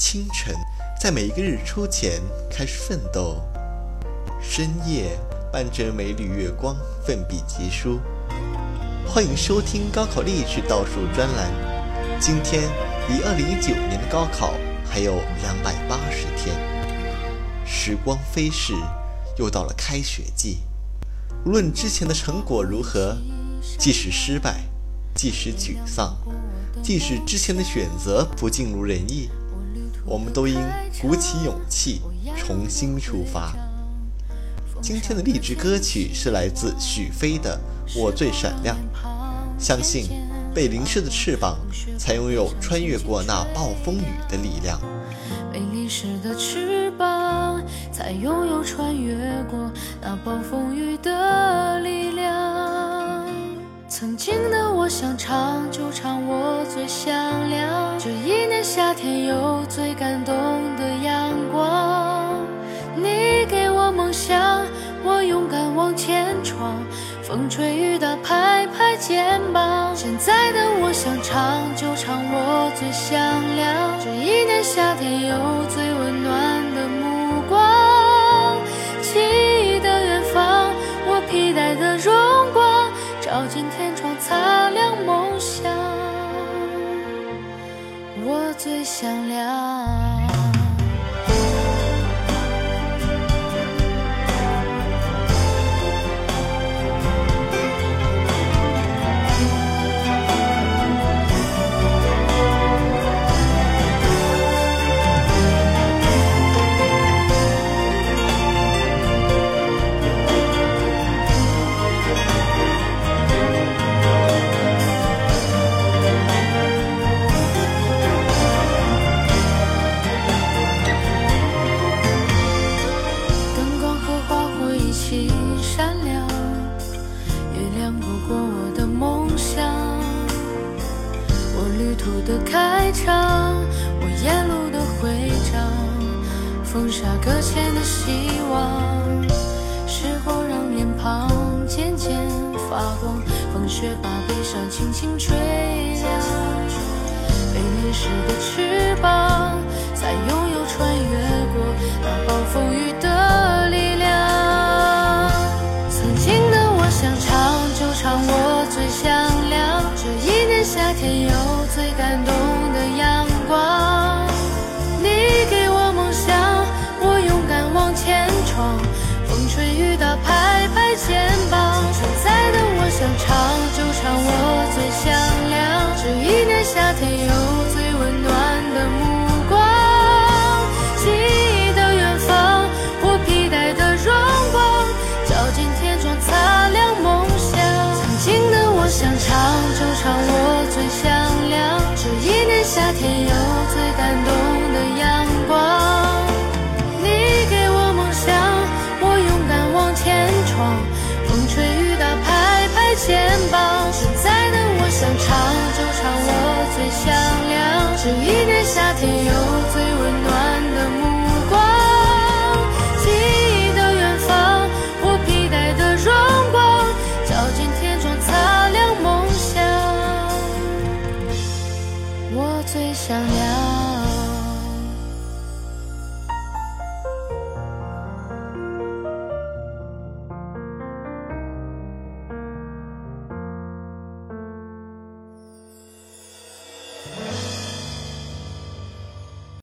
清晨，在每一个日出前开始奋斗；深夜，伴着每缕月光奋笔疾书。欢迎收听高考励志倒数专栏。今天离二零一九年的高考还有两百八十天，时光飞逝，又到了开学季。无论之前的成果如何，即使失败，即使沮丧，即使之前的选择不尽如人意，我们都应鼓起勇气重新出发。今天的励志歌曲是来自许飞的《我最闪亮》，相信被淋湿的翅膀，才拥有穿越过那暴风雨的力量。被淋湿的翅膀，才拥有穿越过那暴风雨的力量。曾经的我想唱就唱，我最响亮。夏天有最感动的阳光。你给我梦想，我勇敢往前闯。风吹雨打，拍拍肩膀。现在的我想唱就唱，我最响亮。这一年夏天有最温暖的目光。记忆的远方，我披戴的荣光，照进天窗，擦最响亮。风沙搁浅的希望。时光让脸庞渐渐发光，风雪把悲伤轻轻吹凉。被淋湿的翅膀，才拥有穿越过那暴风雨的力量。曾经的我想唱就唱，我最响亮。这一年夏天有最感动唱就唱，我最响亮。这一年夏天有